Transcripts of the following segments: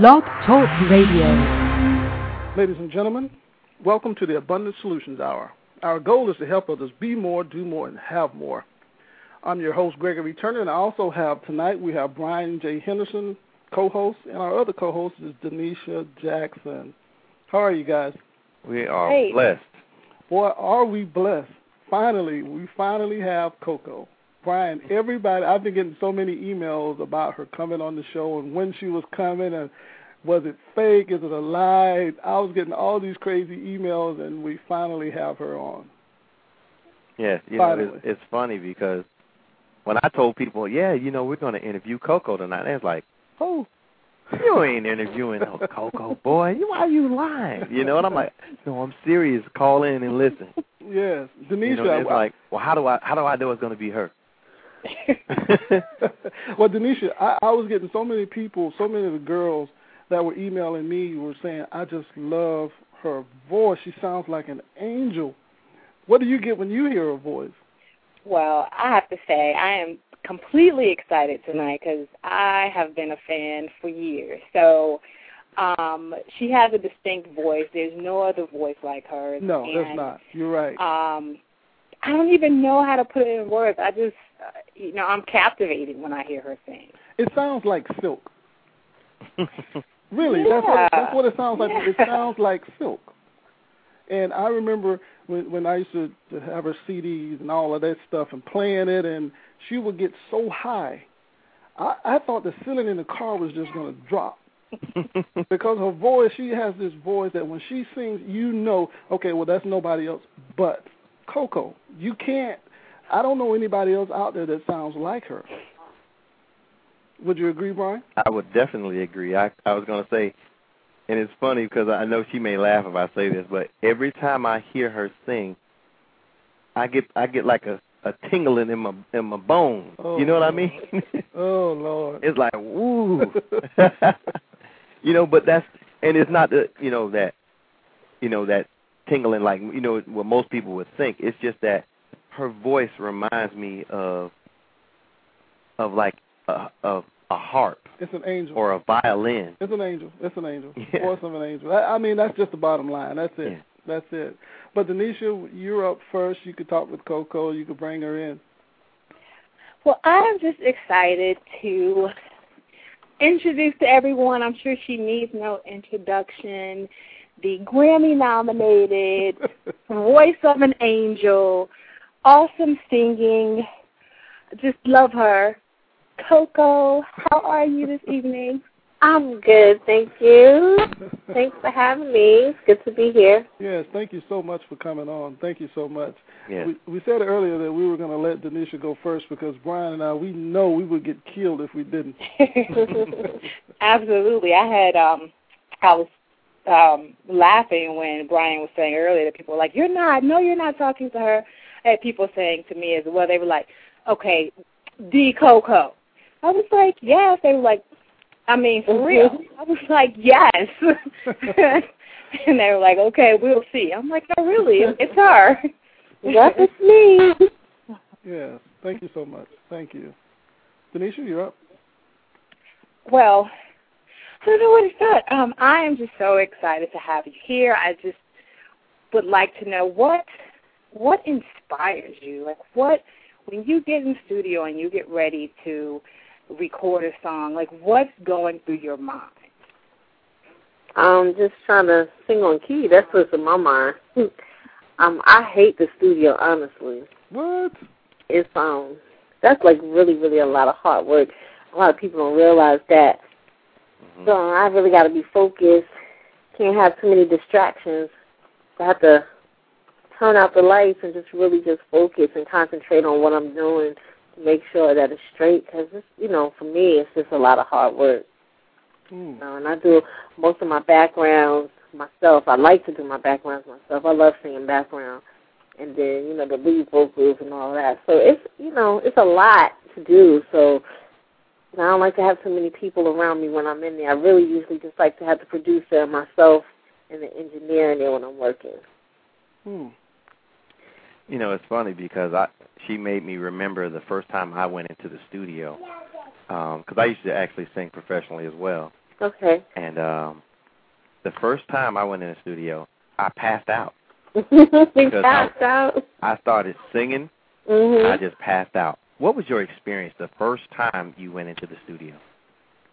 Blog Talk Radio. Ladies and gentlemen, welcome to the Abundant Solutions Hour. Our goal is to help others be more, do more, and have more. I'm your host, Gregory Turner, and I also have tonight we have Brian J. Henderson, co-host, and our other co-host is Denisha Jackson. How are you guys? We are Hey. blessed. Boy, are we blessed. Finally, we finally have Coko. Brian, everybody, I've been getting so many emails about her coming on the show and when she was coming and was it fake, is it a lie? I was getting all these crazy emails and we finally have her on. Yes, you know, it's, it's funny because when I told people, yeah, you know, we're going to interview Coko tonight, they was like, oh, you ain't interviewing no Coko, boy. You- Why are you lying? You know, and I'm like, no, I'm serious. Call in and listen. Yes. Denisha, You know, it's I- like, well, how do I how do I know it's going to be her? well, Denisha, I, I was getting so many people, so many of the girls that were emailing me were saying, I just love her voice. She sounds like an angel. What do you get when you hear her voice? Well, I have to say, I am completely excited tonight because I have been a fan for years. So um, she has a distinct voice. There's no other voice like hers. No, and, there's not. You're right. Um, I don't even know how to put it in words. I just, you know, I'm captivated when I hear her sing. It sounds like silk. Really, that's what that's what it sounds like. It sounds like silk. And I remember when when I used to, to have her CDs and all of that stuff and playing it, and she would get so high. I, I thought the ceiling in the car was just going to drop because her voice. She has this voice that when she sings, you know, okay, well that's nobody else but Coko. You can't. I don't know anybody else out there that sounds like her. Would you agree, Brian? I would definitely agree. I I was going to say, and it's funny because I know she may laugh if I say this, but every time I hear her sing, I get I get like a a tingling in my in my bones. Oh, you know what I mean? Oh Lord. it's like woo. you know, but that's and it's not the you know that you know that tingling like you know what most people would think. It's just that her voice reminds me of of like a of a harp It's an angel. or a violin. It's an angel. It's an angel. Yeah. Voice of an angel. I, I mean, that's just the bottom line. That's it. Yeah. That's it. But Denisha, you're up first. You could talk with Coko. You could bring her in. Well, I'm just excited to introduce to everyone. I'm sure she needs no introduction. The Grammy nominated, voice of an angel, awesome singing. Just love her. Coko, how are you this evening? I'm good, thank you. Thanks for having me. It's good to be here. yes, thank you so much for coming on. Thank you so much. Yes. We, we said earlier that we were going to let Denisha go first because Brian and I, we know we would get killed if we didn't. Absolutely. I had um I was um laughing when Brian was saying earlier that people were like, You're not, no you're not talking to her. I had people saying to me as well, they were like, Okay, D Coko. I was like, Yes. They were like I mean, for real. I was like, Yes And they were like, Okay, we'll see. I'm like, No really, it's her. Yep, it's me. yes, thank you so much. Thank you. Denisha, you're up. Well, I don't know what to start. Um, I am just so excited to have you here. I just would like to know what what inspires you. Like what when you get in the studio and you get ready to record a song, like what's going through your mind? I'm just trying to sing on key. That's what's in my mind. um, I hate the studio, honestly. What? It's um, that's like really, really a lot of hard work. A lot of people don't realize that. Mhm. So I really got to be focused. Can't have too many distractions. I have to turn out the lights and just really just focus and concentrate on what I'm doing to make sure that it's straight. Because you know, for me, it's just a lot of hard work. Hmm. You know, and I do most of my backgrounds myself. I like to do my backgrounds myself. I love singing background, and then you know the lead vocals and all that. So it's you know it's a lot to do. So I don't like to have too many people around me when I'm in there. I really usually just like to have the producer and myself and the engineer in there when I'm working. Hmm. You know, it's funny because I she made me remember the first time I went into the studio because I used to actually sing professionally as well. Okay. And um, the first time I went in the studio, I passed out. passed out. I started singing. Mhm. I just passed out. What was your experience the first time you went into the studio?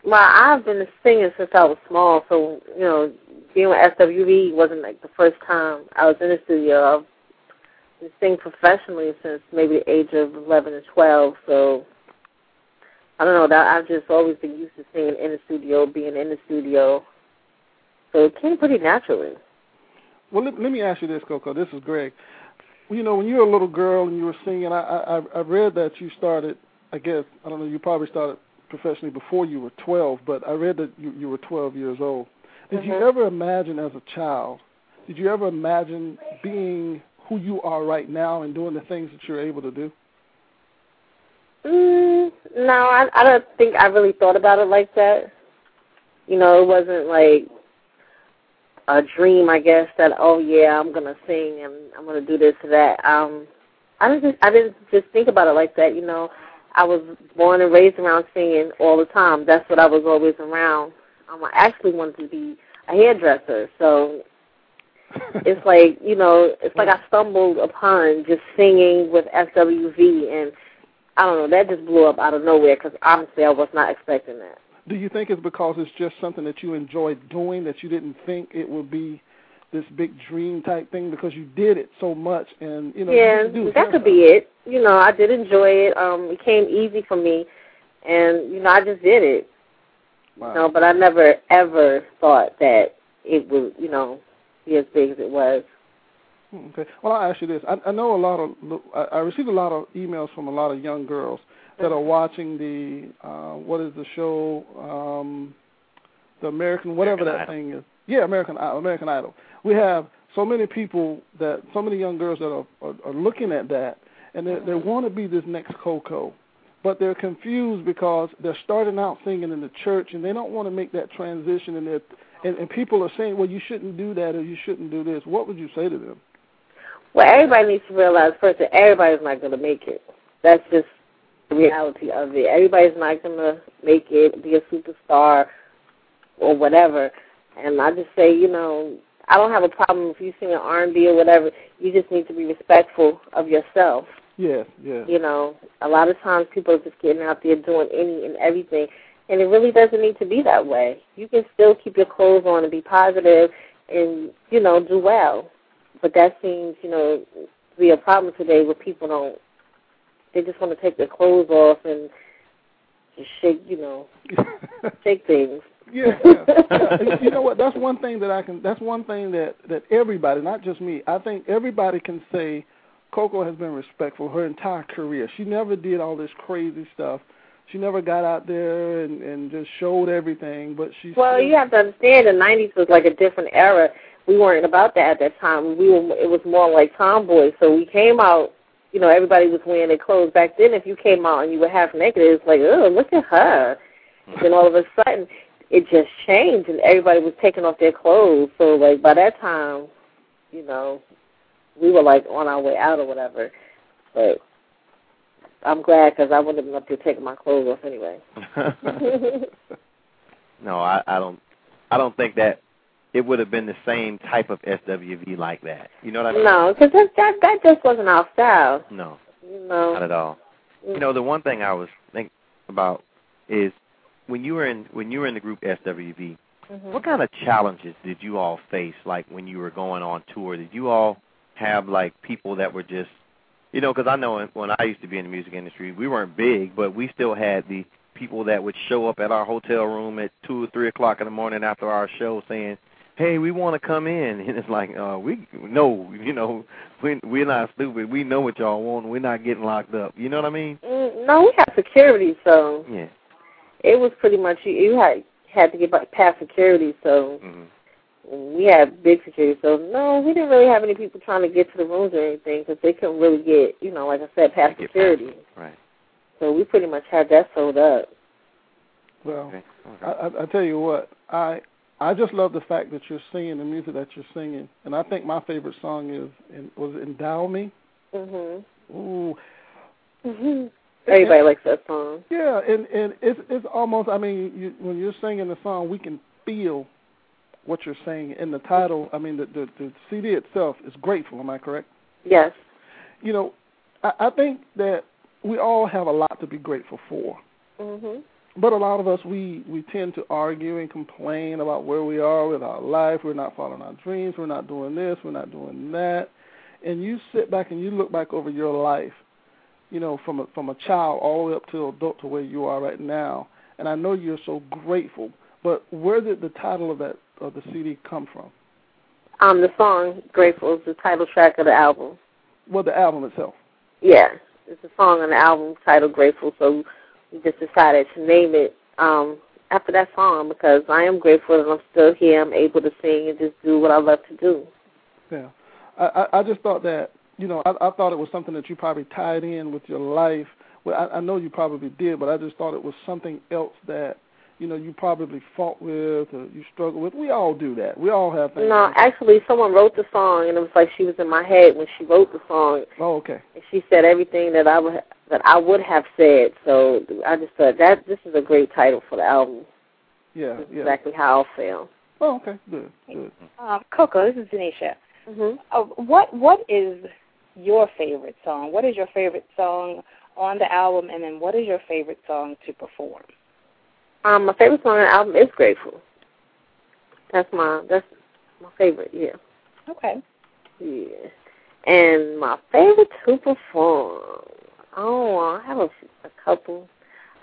Well, I've been a singing since I was small, so you know, being with SWV wasn't like the first time I was in the studio. I've singing professionally since maybe the age of eleven or twelve. So I don't know that I've just always been used to singing in the studio, being in the studio. So it came pretty naturally. Well, let, let me ask you this, Coko. This is Greg. You know, when you were a little girl and you were singing, I I I read that you started. I guess I don't know. You probably started professionally before you were 12, but I read that you, you were 12 years old. Did you Mhm. ever imagine as a child? Did you ever imagine being who you are right now and doing the things that you're able to do? Mm, no, I I don't think I really thought about it like that. You know, it wasn't like a dream, I guess, that oh yeah, I'm gonna sing and I'm gonna do this or that. Um, I didn't just I didn't just think about it like that. You know, I was born and raised around singing all the time. That's what I was always around. Um, I actually wanted to be a hairdresser, so it's like you know, it's like I stumbled upon just singing with SWV, and I don't know, that just blew up out of nowhere because honestly, I was not expecting that. Do you think it's because it's just something that you enjoyed doing that you didn't think it would be this big dream type thing because you did it so much and you know yeah, you that could be it. You know, I did enjoy it. Um, it came easy for me, and you know, I just did it. Wow. You know, but I never ever thought that it would, you know, be as big as it was. Okay. Well, I'll ask you this. I, I know a lot of, I, I received a lot of emails from a lot of young girls that are watching the, uh, what is the show, um, the American, whatever American that Idol. thing is. Yeah, American Idol. American Idol. We have so many people that, so many young girls that are, are, are looking at that, and they, they want to be this next Coko, but they're confused because they're starting out singing in the church, and they don't want to make that transition, and they're and, and people are saying, well, you shouldn't do that or you shouldn't do this. What would you say to them? Well, everybody needs to realize first that everybody's not going to make it. That's just the reality of it. Everybody's not going to make it, be a superstar, or whatever. And I just say, you know, I don't have a problem if you sing an R&B or whatever. You just need to be respectful of yourself. Yes, yeah. You know, a lot of times people are just getting out there doing any and everything, and it really doesn't need to be that way. You can still keep your clothes on and be positive, and you know, do well. But that seems, you know, to be a problem today where people don't. They just want to take their clothes off and just shake, you know, shake things. yeah, yeah. You know what? That's one thing that I can. That's one thing that that everybody, not just me. I think everybody can say, Coko has been respectful her entire career. She never did all this crazy stuff. She never got out there and and just showed everything. But she. Well, still, you have to understand, the '90s was like a different era. We weren't about that at that time. We were. It was more like tomboys. So we came out. You know, everybody was wearing their clothes back then. If you came out and you were half naked, it was like, oh, look at her. And then all of a sudden, it just changed, and everybody was taking off their clothes. So like by that time, you know, we were like on our way out or whatever. But I'm glad because I wouldn't have been up there taking my clothes off anyway. no, I, I don't. I don't think that it would have been the same type of SWV like that. You know what I mean? No, because that, that that just wasn't our style. No, You know. not at all. You know, the one thing I was thinking about is when you were in when you were in the group SWV, Mhm. what kind of challenges did you all face? Like when you were going on tour, did you all have like people that were just, you know, because I know when I used to be in the music industry, we weren't big, but we still had the people that would show up at our hotel room at two or three o'clock in the morning after our show saying, "Hey, we want to come in," and it's like, uh, we no, you know, we we're not stupid. We know what y'all want. We're not getting locked up. You know what I mean? Mm, No, we had security, so Yeah. it was pretty much you, you had had to get past security, so hmm we had big security. So no, we didn't really have any people trying to get to the rooms or anything because they couldn't really get, you know, like I said, past Get security. Right. So we pretty much had that sold up. Well, Okay. I, okay. I, I tell you what, I I just love the fact that you're singing the music that you're singing, and I think my favorite song is in, was "Endow Me." Mhm. Ooh, Mm Mhm. Everybody likes that song. Yeah, and and it's it's almost. I mean, you, when you're singing the song, we can feel what you're saying in the title. I mean, the the, the CD itself is grateful. Am I correct? Yes. You know, I, I think that we all have a lot to be grateful for. Mhm. But a lot of us, we we tend to argue and complain about where we are with our life. We're not following our dreams. We're not doing this. We're not doing that. And you sit back and you look back over your life, you know, from a from a child all the way up to adult to where you are right now. And I know you're so grateful. But where did the title of that of the CD come from? Um, the song "Grateful" is the title track of the album. Well, the album itself. Yeah, it's a song on the album titled "Grateful." So we just decided to name it um, after that song because I am grateful that I'm still here. I'm able to sing and just do what I love to do. Yeah, I I, I just thought that you know I, I thought it was something that you probably tied in with your life. Well, I, I know you probably did, but I just thought it was something else that you know you probably fought with or you struggle with. We all do that. We all have things. No, actually, someone wrote the song, and it was like she was in my head when she wrote the song. Oh, okay. And she said everything that I would that I would have said. So I just thought that this is a great title for the album. Yeah, This is yeah. exactly how I feel. Oh, okay. Good, good. Um, Coko, this is Denisha. hmm Uh, what what is your favorite song? What is your favorite song on the album, and then what is your favorite song to perform? Um, my favorite song on the album is "Grateful." That's my that's my favorite. Yeah, Okay. yeah. And my favorite to perform. Oh, I have a, a couple.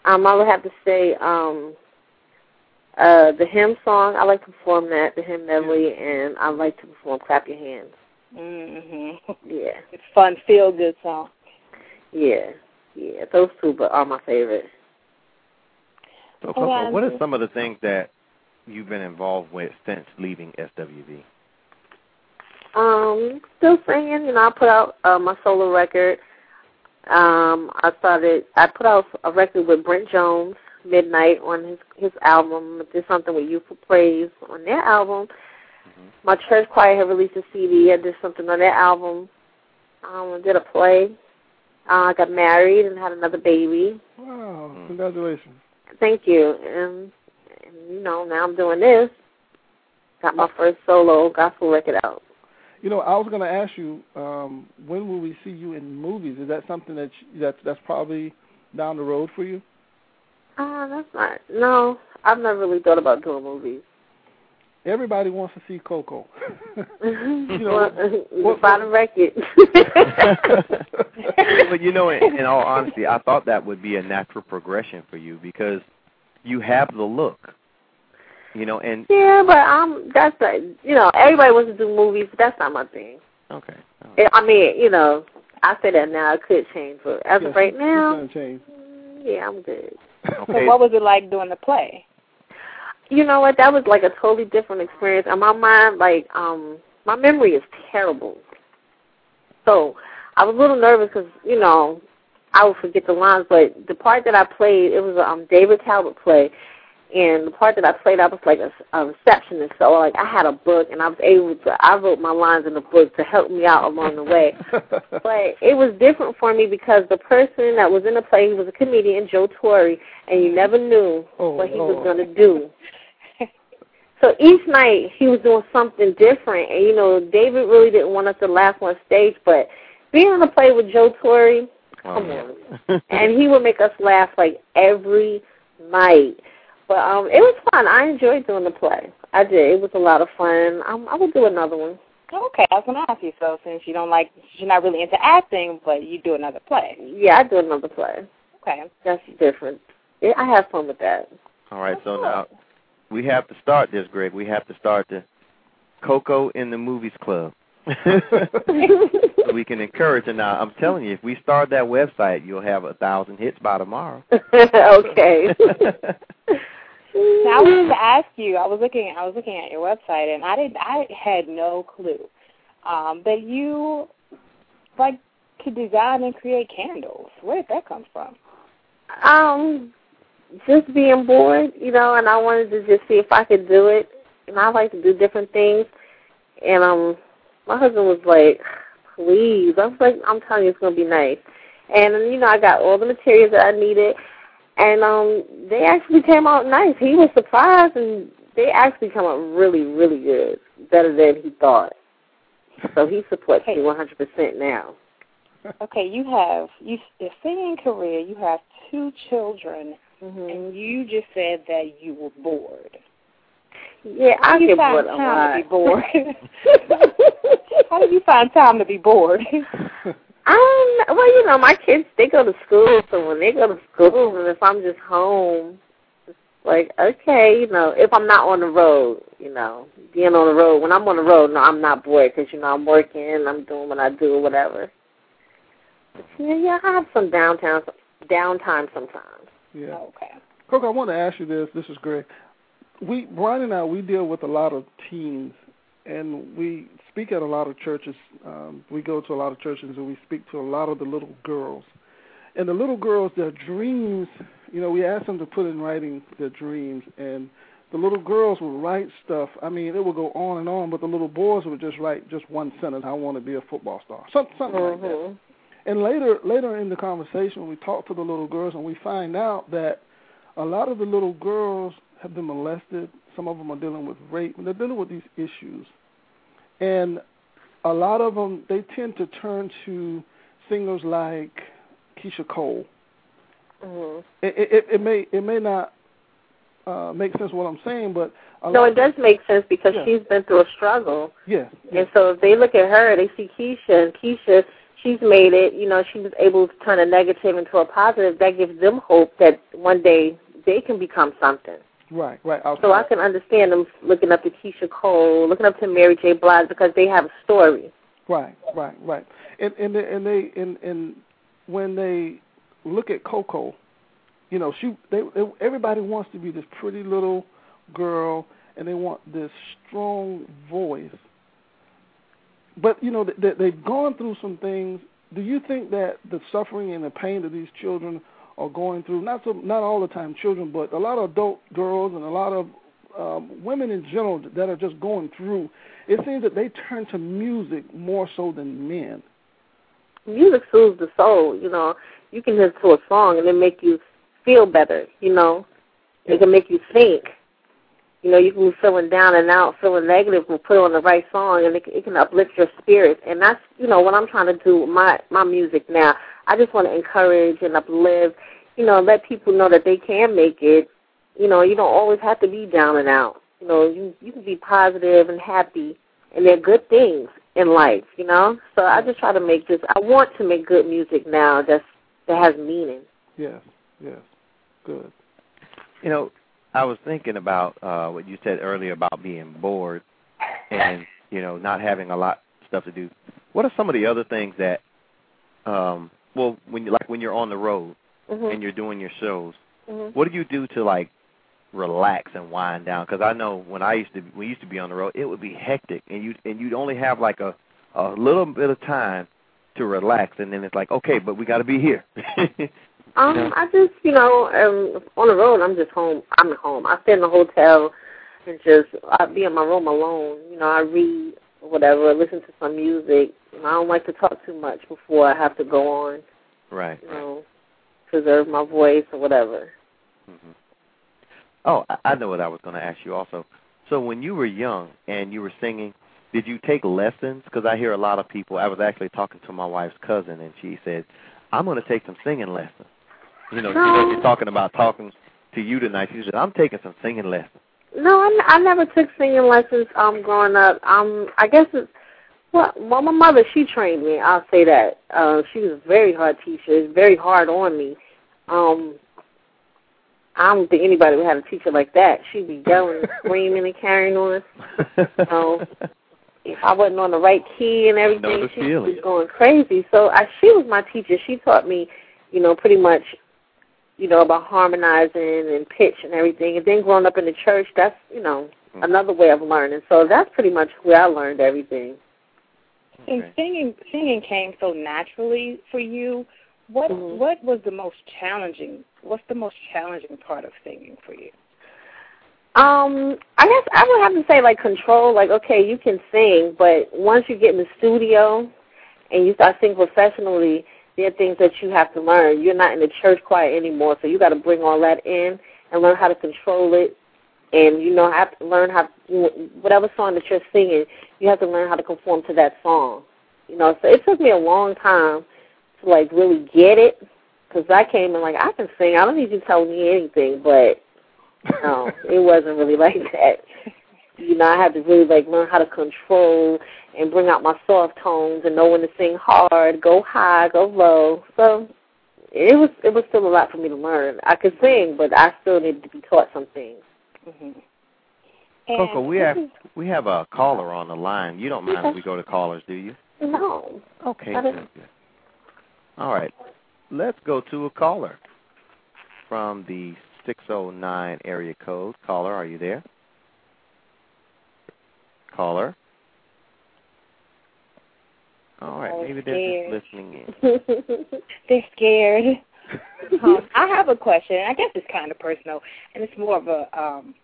Um, I would have to say um, uh, the hymn song. I like to perform that, the hymn medley, and I like to perform "Clap Your Hands." Mhm. Yeah, It's fun, feel good song. yeah, yeah. Those two, but are my favorite. So, Oh, Coko, yeah, what are some of the things that you've been involved with since leaving SWV? Um, still singing. You know, I put out uh, my solo record. Um, I started. I put out a record with Brent Jones, Midnight, on his his album. I did something with Youthful Praise on their album. My church choir had released a CD. I did something on their album. Um, I did a play. Uh, I got married and had another baby. Wow, Mm. congratulations. Thank you. And, and you know, now I'm doing this. Got my first solo gospel record out. You know, I was going to ask you, um, when will we see you in movies? Is that something that you, that that's probably down the road for you? Uh, that's not. No, I've never really thought about doing movies. Everybody wants to see Coko. you know, know, what- buy the record. but you know, in, in all honesty, I thought that would be a natural progression for you because you have the look. You know, and yeah, but um, that's not. You know, everybody wants to do movies. But that's not my thing. okay. I I mean, you know, I say that now. It could change, but as Yes, of right now, change. mm, yeah, I'm good. So Okay. what was it like doing the play? You know what? That was like a totally different experience. And my mind, like, um, my memory is terrible. So I was a little nervous because, you know, I would forget the lines. But the part that I played, it was a um, David Talbert play. And the part that I played, I was like a, a receptionist. So, like, I had a book, and I was able to, I wrote my lines in the book to help me out along the way. But it was different for me because the person that was in the play, he was a comedian, Joe Torry, and you never knew Oh, what he was going to do. So each night he was doing something different, and you know David really didn't want us to laugh on stage, but being on the play with Joe Torry, come oh, on, and he would make us laugh like every night. But um, it was fun. I enjoyed doing the play. I did. It was a lot of fun. Um, I would do another one. Okay, I was gonna ask you. So since you don't like, you're not really into acting, but you do another play. Yeah, I'd do another play. Okay. That's different. Yeah, I have fun with that. All right. So now we have to start this, Greg. We have to start the Coko in the Movies Club. so we can encourage. And now I'm telling you, if we start that website, you'll have a thousand hits by tomorrow. okay. I wanted to ask you. I was looking. I was looking at your website, and I didn't. I had no clue um, that you like to design and create candles. Where did that come from? Um, just being bored, you know, and I wanted to just see if I could do it. And I like to do different things. And um, my husband was like, "Please," I was like, "I'm telling you, it's gonna be nice." And you know, I got all the materials that I needed, and um, they actually came out nice. He was surprised, and they actually come out really, really good, better than he thought. So he supports me 100% now. Okay, you have you your singing career. You have two children, mm-hmm. and you just said that you were bored. Yeah, I get bored a lot. Time to be bored. How do you find time to be bored? Um, well, you know, my kids they go to school, so when they go to school, and if I'm just home, it's like okay, you know, if I'm not on the road, you know, being on the road. When I'm on the road, no, I'm not bored because you know I'm working, I'm doing what I do, whatever. But yeah, yeah, I have some downtime, downtime sometimes. Yeah. Okay. Coko, I want to ask you this. This is great. We Brian and I we deal with a lot of teens, and we speak at a lot of churches. Um, we go to a lot of churches, and we speak to a lot of the little girls. And the little girls, their dreams, you know, we ask them to put in writing their dreams, and the little girls would write stuff. I mean, it would go on and on, but the little boys would just write just one sentence: "I want to be a football star," something, something mm-hmm. like that. And later, later in the conversation, we talk to the little girls, and we find out that a lot of the little girls have been molested. Some of them are dealing with rape, and they're dealing with these issues. And a lot of them, they tend to turn to singers like Keyshia Cole. Mm-hmm. It, it, it may it may not uh, make sense what I'm saying, but no, it does make sense because yeah. she's been through a struggle. Yeah, yeah. And so if they look at her, they see Keisha, and Keyshia, she's made it. You know, she was able to turn a negative into a positive. That gives them hope that one day they can become something. Right, right. I'll so I can understand them looking up to Keyshia Cole, looking up to Mary J. Blige because they have a story. Right, right, right. And and they, and they and and when they look at Coko, you know, she they, they everybody wants to be this pretty little girl, and they want this strong voice. But you know, they, they've gone through some things. Do you think that the suffering and the pain of these children are going through not so not all the time children, but a lot of adult girls and a lot of um, women in general that are just going through. It seems that they turn to music more so than men. Music soothes the soul. You know, you can listen to a song and it make you feel better. You know, it can make you think. You know, you can be feeling down and out, feeling negative, and put on the right song, and it, it can uplift your spirit. And that's, you know, what I'm trying to do with my my music now. I just want to encourage and uplift, you know, let people know that they can make it. You know, you don't always have to be down and out. You know, you you can be positive and happy, and they're good things in life. You know, so I just try to make this. I want to make good music now that's that has meaning. Yes, yes, good. You know, I was thinking about uh what you said earlier about being bored and you know not having a lot of stuff to do. What are some of the other things that um well, when you like when you're on the road mm-hmm. and you're doing your shows, mm-hmm. what do you do to like relax and wind down? Because I know when I used to we used to be on the road, it would be hectic, and you and you'd only have like a a little bit of time to relax, and then it's like, okay, but we got to be here. um, yeah. I just you know um, on the road, I'm just home. I'm at home. I stay in the hotel and just i'd be in my room alone. You know, I read whatever, listen to some music. I don't like to talk too much before I have to go on. Right. You know, preserve my voice or whatever. Mm-hmm. Oh, I know what I was going to ask you also. So when you were young and you were singing, did you take lessons? Because I hear a lot of people. I was actually talking to my wife's cousin, and she said, "I'm going to take some singing lessons." You know, no. you know, you're talking about talking to you tonight. She said, "I'm taking some singing lessons." No, I, I never took singing lessons um growing up. Um, I guess it's well, well, my mother she trained me. I'll say that. Uh, she was a very hard teacher. Very hard on me. Um, I don't think anybody would have a teacher like that. She'd be yelling and screaming and carrying on. So if I wasn't on the right key and everything, she was going crazy. So I, she was my teacher. She taught me, you know, pretty much, you know, about harmonizing and pitch and everything. And then growing up in the church, that's, you know, mm-hmm. another way of learning. So that's pretty much where I learned everything. And singing singing came so naturally for you. What mm-hmm. what was the most challenging? What's the most challenging part of singing for you? Um, I guess I would have to say like control. Like, okay, you can sing, but once you get in the studio and you start singing professionally, there are things that you have to learn. You're not in the church choir anymore, so you got to bring all that in and learn how to control it. And you know, have to learn how whatever song that you're singing, you have to learn how to conform to that song. You know, so it took me a long time to like really get it because I came in like I can sing. I don't need you telling me anything, but no, it wasn't really like that. You know, I had to really like learn how to control and bring out my soft tones and know when to sing hard, go high, go low. So it was it was still a lot for me to learn. I could sing, but I still needed to be taught some things. Mm-hmm. Coko, we have we have a caller on the line. You don't mind if we go to callers, do you? No. Okay, good, good. All right. Let's go to a caller from the 609 area code. Caller, are you there? Caller? All right, maybe they're just listening in. they're scared. um, I have a question. I guess it's kind of personal, and it's more of a um,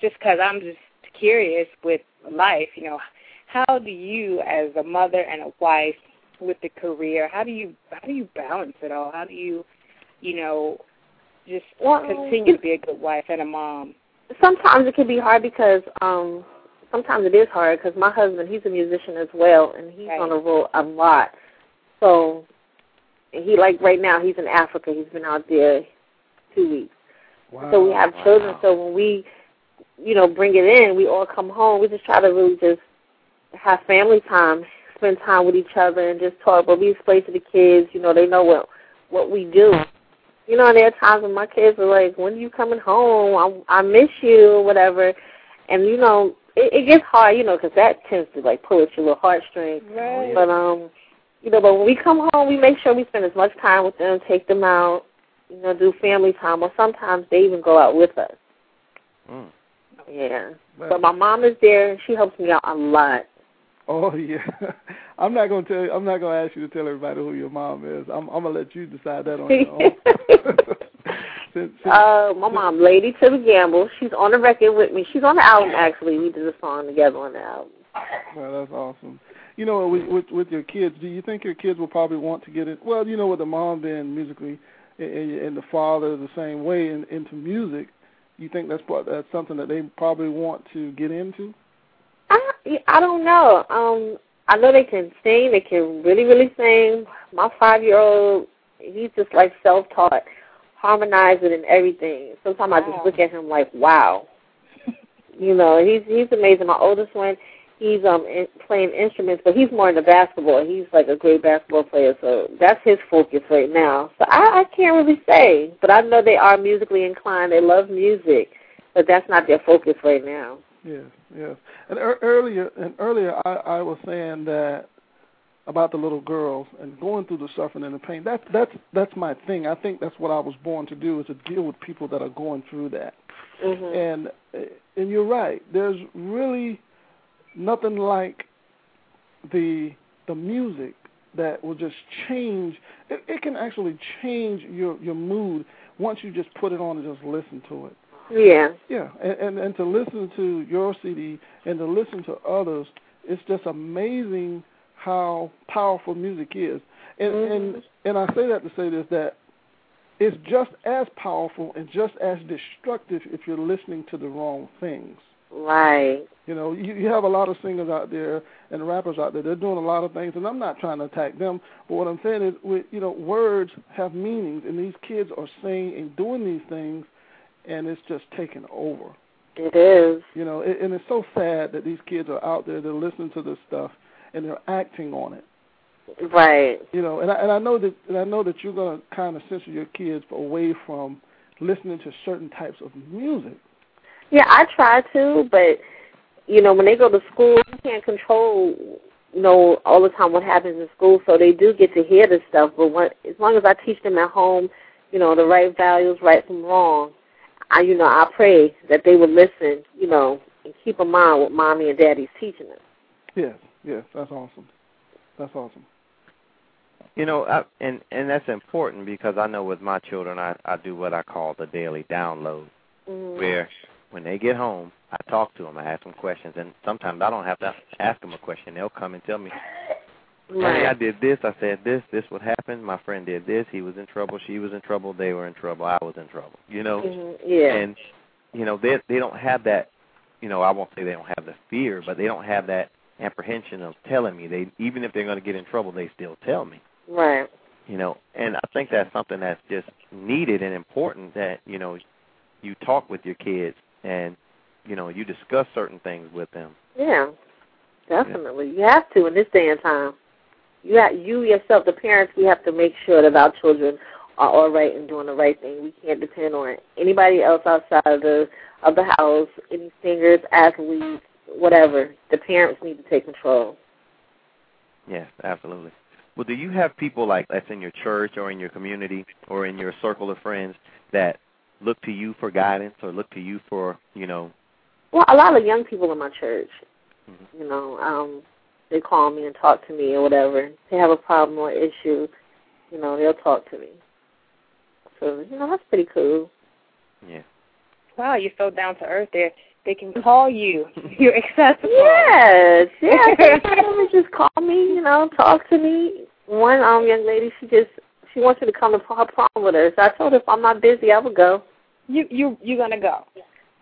just because I'm just curious with life. You know, how do you, as a mother and a wife, with the career, how do you how do you balance it all? How do you, you know, just well, continue to be a good wife and a mom? Sometimes it can be hard because um sometimes it is hard because my husband he's a musician as well and he's right. on the road a lot. So he like right now he's in Africa. He's been out there two weeks. Wow. So we have Wow. children. So when we, you know, bring it in, we all come home. We just try to really just have family time, spend time with each other, and just talk. But we explain to the kids, you know, they know what what we do. You know, and there are times when my kids are like, "When are you coming home? I I miss you," or whatever. And you know, it, it gets hard, you know, because that tends to like pull at your little heartstrings. Right. But um, you know, but when we come home, we make sure we spend as much time with them, take them out, you know, do family time, or sometimes they even go out with us. Mm. Yeah. But- But my mom is there, and she helps me out a lot. Oh yeah, I'm not gonna tell. You, I'm not gonna ask you to tell everybody who your mom is. I'm, I'm gonna let you decide that on your own. since, since, uh, my mom, Lady to the Gamble, she's on the record with me. She's on the album actually. We did a song together on the album. well, that's awesome. You know, with, with with your kids, do you think your kids will probably want to get it? Well, you know, with the mom being musically, and, and the father the same way in, into music, you think that's part, that's something that they probably want to get into? I I don't know. Um, I know they can sing. They can really really sing. My five year old, he's just like self taught, harmonizing and everything. Sometimes I just look at him like, wow. you know, he's he's amazing. My oldest one, he's um in, playing instruments, but he's more into basketball. He's like a great basketball player, so that's his focus right now. So I, I can't really say, but I know they are musically inclined. They love music, but that's not their focus right now. Yes, yes. And er, earlier, and earlier, I, I was saying that about the little girls and going through the suffering and the pain. That's that's that's my thing. I think that's what I was born to do is to deal with people that are going through that. hmm And and you're right. There's really nothing like the the music that will just change. It, it can actually change your your mood once you just put it on and just listen to it. Yeah. Yeah, and, and and to listen to your CD and to listen to others, it's just amazing how powerful music is. And mm-hmm. and and I say that to say this that it's just as powerful and just as destructive if you're listening to the wrong things. Right. You know, you, you have a lot of singers out there and rappers out there. They're doing a lot of things, and I'm not trying to attack them. But what I'm saying is, with, you know, words have meanings, and these kids are saying and doing these things, and it's just taking over. It is. You know, it, and it's so sad that these kids are out there. They're listening to this stuff, and they're acting on it. Right. You know, and I, and I know that and I know that you're going to kind of censor your kids away from listening to certain types of music. Yeah, I try to, but you know, when they go to school, you can't control, you know, all the time what happens in school. So they do get to hear this stuff. But when, as long as I teach them at home, you know, the right values, right from wrong, I, you know, I pray that they would listen, you know, and keep in mind what mommy and daddy's teaching them. Yes, yes, that's awesome. That's awesome. You know, I, and and that's important because I know with my children, I I do what I call the daily download, Mm-hmm. where when they get home, I talk to them, I ask them questions, and sometimes I don't have to ask them a question; they'll come and tell me Right. Hey, I did this. I said this. This would happen. My friend did this. He was in trouble. She was in trouble. They were in trouble. I was in trouble. You know. Mhm, Yeah. And you know they they don't have that. You know, I won't say they don't have the fear, but they don't have that apprehension of telling me. They even if they're going to get in trouble, they still tell me. right. You know, and I think that's something that's just needed and important that you know you talk with your kids and you know you discuss certain things with them. Yeah. Definitely. You have to in this day and time. You have, you yourself, the parents, we have to make sure that our children are all right and doing the right thing. We can't depend on anybody else outside of the of the house, any singers, athletes, whatever. The parents need to take control. Yes, absolutely. Well, do you have people like that's in your church or in your community or in your circle of friends that look to you for guidance or look to you for you know? Well, a lot of young people in my church, Mhm. you know, um, they call me and talk to me or whatever. They have a problem or issue, you know, they'll talk to me. So, you know, that's pretty cool. Yeah. Wow, you're so down to earth there. They can call you. You're accessible. Yes, yes. They just call me, you know, talk to me. One um young lady, she just she wants me to come to her prom with her. So I told her if I'm not busy, I would go. You you you're gonna go.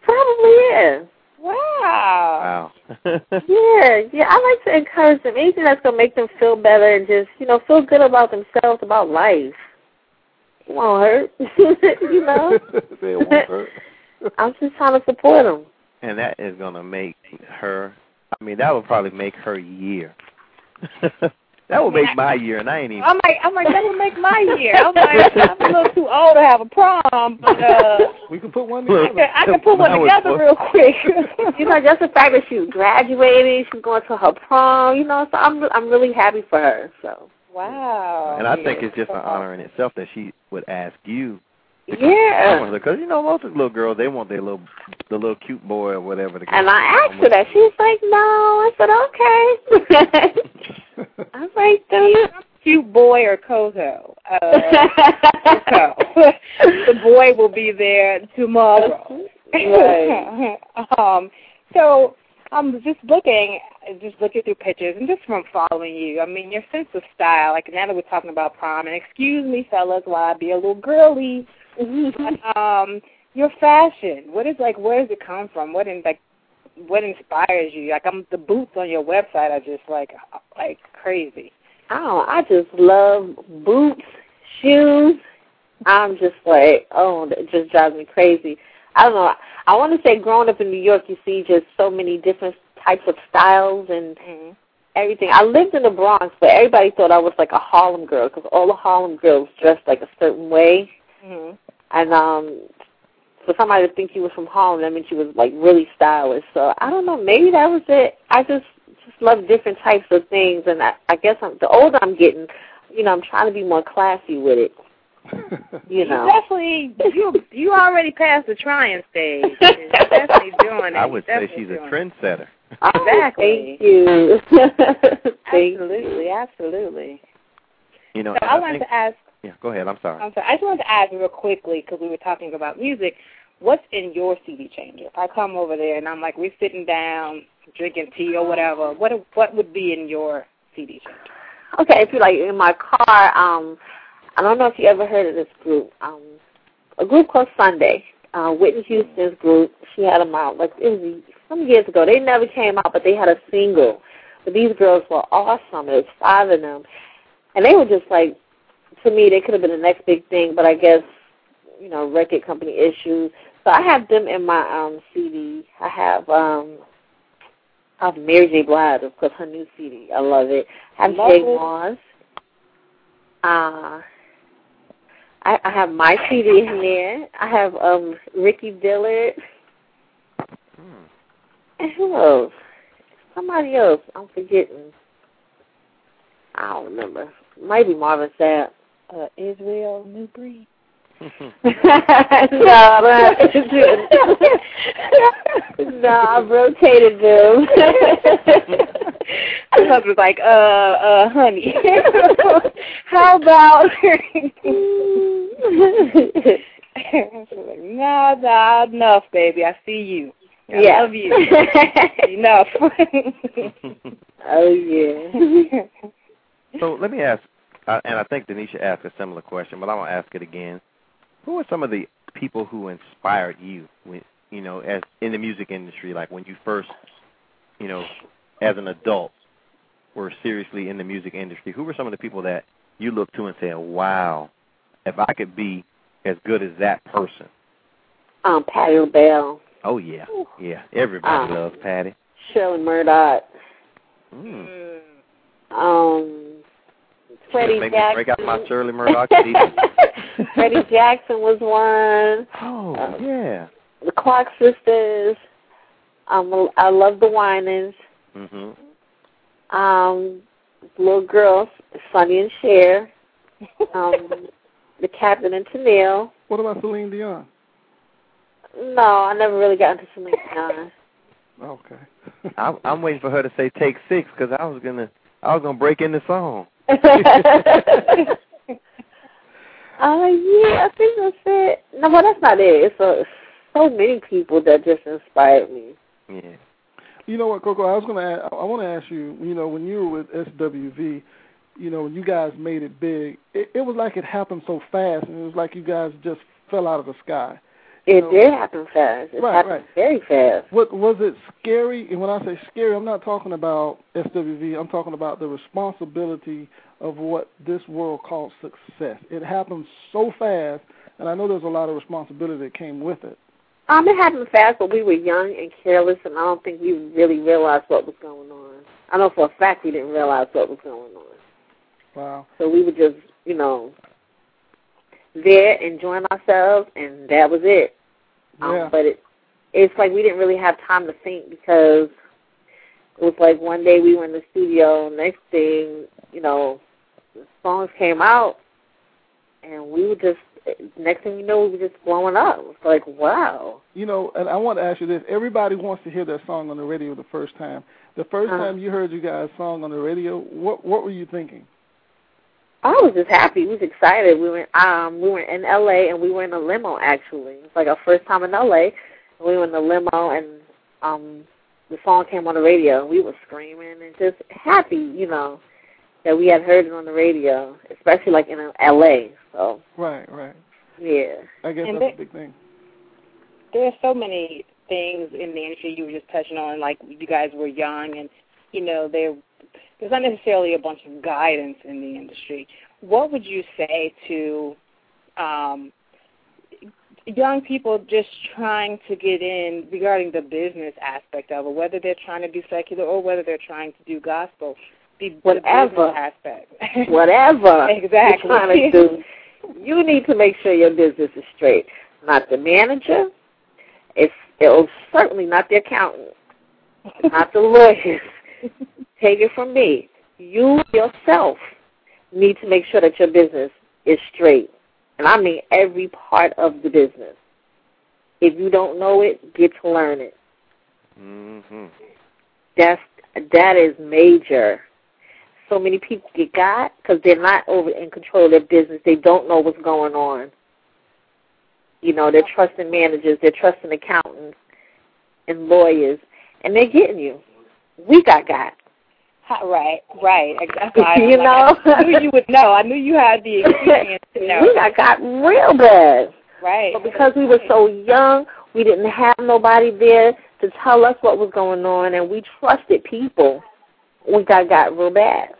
Probably yeah. Wow. Wow. Yeah, yeah. I like to encourage them. Anything that's gonna make them feel better and just, you know, feel good about themselves, about life. It won't hurt. you know? Say it won't hurt. I'm just trying to support them. And that is gonna make her. I mean, that would probably make her year. that would make my year, and I ain't even. I'm like I'm like that would make my year. I'm like I'm a little too old to have a prom, but uh We can put one Look, I can, I can put one together real quick. You know, just the fact that she's graduating, she's going to her prom, you know, so I'm I'm really happy for her. So wow. And I think it's just an honor in itself that she would ask you. Yeah. Because you know most of the little girls they want their little the little cute boy or whatever. To go And I asked her that. She was like, No. I said, Okay. I was like, So you cute boy or Coko? Uh, so the boy will be there tomorrow. Right. um, so I'm just looking, just looking through pictures, and just from following you. I mean, your sense of style. Like now that we're talking about prom, and excuse me, fellas, while I be a little girly. But, um, your fashion. What is like? Where does it come from? What in like? What inspires you? Like I'm the boots on your website are just like like crazy. I don't I just love boots, shoes. I'm just like, oh, that just drives me crazy. I don't know. I want to say growing up in New York, you see just so many different types of styles and Mm-hmm. everything. I lived in the Bronx, but everybody thought I was like a Harlem girl because all the Harlem girls dressed like a certain way. Mm-hmm. And um for somebody to think she was from Harlem, that meant she was like really stylish. So I don't know, maybe that was it. I just just love different types of things, and I, I guess I'm, the older I'm getting, you know, I'm trying to be more classy with it. You know, definitely you you already passed the trying stage. You're definitely doing it. I would say she's a doing it. trendsetter. Oh, Exactly. thank you. Thank Absolutely, absolutely. You know, So and I wanted to ask. Yeah. Go ahead. I'm sorry. I'm sorry. I just wanted to ask real quickly because we were talking about music. What's in your CD changer? If I come over there and I'm like, we're sitting down drinking tea or whatever, what what would be in your CD changer? Okay, if you're like in my car, um, I don't know if you ever heard of this group. Um, a group called Sunday. Uh, Whitney Houston's group. She had them out like it was some years ago. They never came out, but they had a single. But these girls were awesome. It was five of them, and they were just like, to me, they could have been the next big thing. But I guess, you know, record company issues. So I have them in my um CD. I have um I have Mary J. Blige, of course, her new CD. I love it. I have Love Jay. Moss. Uh, I, I have my CD in there. I have um Ricky Dillard. Hmm. And who else? Somebody else. I'm forgetting. I don't remember. Maybe Marvin Sapp. Uh, Israel New Breed. no, no, no, I've rotated them. My husband's like, uh, uh, honey, how about? She's like, nah, nah, enough, baby. I see you. I yeah. love you. enough. oh yeah. So let me ask, uh, and I think Denisha asked a similar question, but I want to ask it again. Who are some of the people who inspired you, when, you know, as in the music industry, like when you first, you know, as an adult, were seriously in the music industry? Who were some of the people that you look to and say, "Wow, if I could be as good as that person"? Um, Patti LaBelle. Oh yeah, yeah. Everybody Uh, loves Patti. Shirley Murdock. Mm. Um, Freddie Make Jackson. me break out my Shirley Murdock Freddie Jackson was one. Oh Um, yeah. The Clark sisters. Um, I love the Winans. Mhm. Um, little girls, Sonny and Cher. Um, the Captain and Tennille. What about Celine Dion? No, I never really got into Celine Dion. Okay. I'm, I'm waiting for her to say take six because I was gonna I was gonna break in the song. Uh, yeah, I think that's it. No, but that's not it. It's so, so many people that just inspired me. Yeah. You know what, Coko? I was gonna. Ask, I want to ask you. You know, when you were with SWV, you know, when you guys made it big, it, it was like it happened so fast, and it was like you guys just fell out of the sky. It No. did happen fast. It Right, happened right. very fast. What was it scary? And when I say scary, I'm not talking about SWV. I'm talking about the responsibility of what this world calls success. It happened so fast, and I know there's a lot of responsibility that came with it. Um, it happened fast, but we were young and careless, and I don't think we really realized what was going on. I know for a fact we didn't realize what was going on. Wow. So we were just, you know, there enjoying ourselves, and that was it. Um, But it, it's like we didn't really have time to think because it was like one day we were in the studio, next thing, you know, the songs came out, and we were just, next thing you know, we were just blowing up. It was like, wow. You know, and I want to ask you this: everybody wants to hear that song on the radio the first time. The 1st Uh-huh. time you heard you guys' song on the radio, what what were you thinking? I was just happy. We was excited. We were um we were in LA and we were in a limo actually. It's like our first time in LA. We were in the limo and um the song came on the radio and we were screaming and just happy, you know, that we had heard it on the radio, especially like in LA. So Right, right. yeah. I guess And that's they- a big thing. there are so many things in the industry you were just touching on, like you guys were young and you know, there there's not necessarily a bunch of guidance in the industry. What would you say to um young people just trying to get in regarding the business aspect of it, whether they're trying to do secular or whether they're trying to do gospel? The, Whatever. aspect. Whatever Exactly. you're trying to do, you need to make sure your business is straight. Not the manager. It's it was certainly not the accountant. not the lawyers. Take it from me. You yourself need to make sure that your business is straight. And I mean every part of the business. If you don't know it, get to learn it. Mhm. That's that is major. So many people get got because they're not over in control of their business. They don't know what's going on. You know, they're trusting managers, they're trusting accountants and lawyers, and they're getting you. We got got. Ha- Right, right. Exactly. You know? I knew you would know. I knew you had the experience to know. we got got real bad. Right. But because we were so young, we didn't have nobody there to tell us what was going on, and we trusted people. We got got real bad.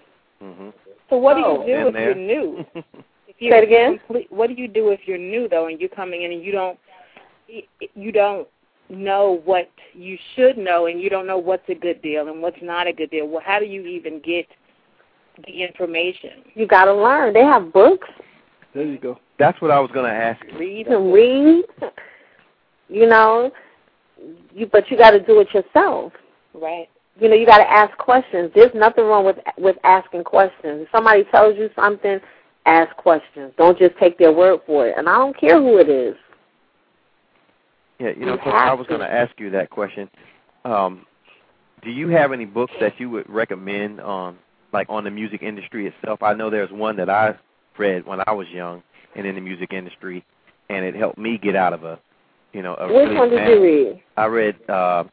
Mhm. So what do Oh. you do if there. you're new? If Say it again? Complete, what do you do if you're new though, and you're coming in and you don't, you don't know what you should know, and you don't know what's a good deal and what's not a good deal? Well, how do you even get the information? You got to learn. They have books. There you go. That's what I was gonna ask Read You can read. You know, you but you got to do it yourself. Right. You know, you got to ask questions. There's nothing wrong with with asking questions. If somebody tells you something, ask questions. Don't just take their word for it. And I don't care who it is. Yeah, you know, Coach, I was going to ask you that question. Um, do you have any books that you would recommend on, like, on the music industry itself? I know there's one that I read when I was young and in the music industry, and it helped me get out of a, you know, a Which really one did you read? I read uh,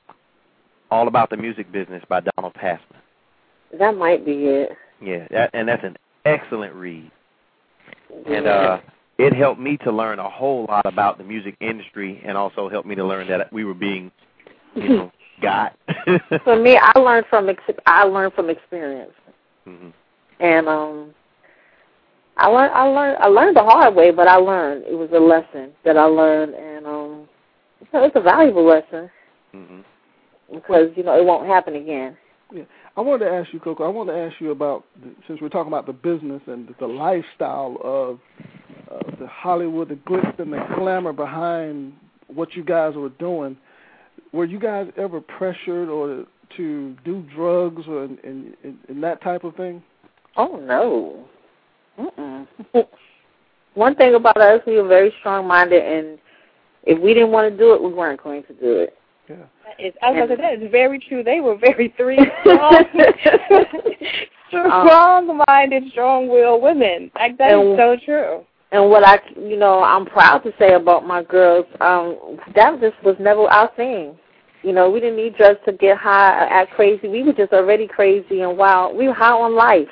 All About the Music Business by Donald Passman. That might be it. Yeah, that, and that's an excellent read. And uh it helped me to learn a whole lot about the music industry and also helped me to learn that we were being, you know, got. For me, I learned from ex- I learned from experience. hmm And um I learned I learned I learned the hard way, but I learned. It was a lesson that I learned and um so it's a valuable lesson hmm because, you know, it won't happen again. Yeah. I wanted to ask you, Coko. I wanted to ask you about since we're talking about the business and the, the lifestyle of uh, the Hollywood, the glitz and the glamour behind what you guys were doing. Were you guys ever pressured or to do drugs or and, and, and that type of thing? Oh no. Mm-mm. One thing about us, we were very strong-minded, and if we didn't want to do it, we weren't going to do it. Yeah. That is, I was going to say that is very true. They were very three strong, strong-minded, strong-willed women. Like that is And- so true. And what I, you know, I'm proud to say about my girls, um, that just was never our thing. You know, we didn't need drugs to get high or act crazy. We were just already crazy and wild. We were high on life.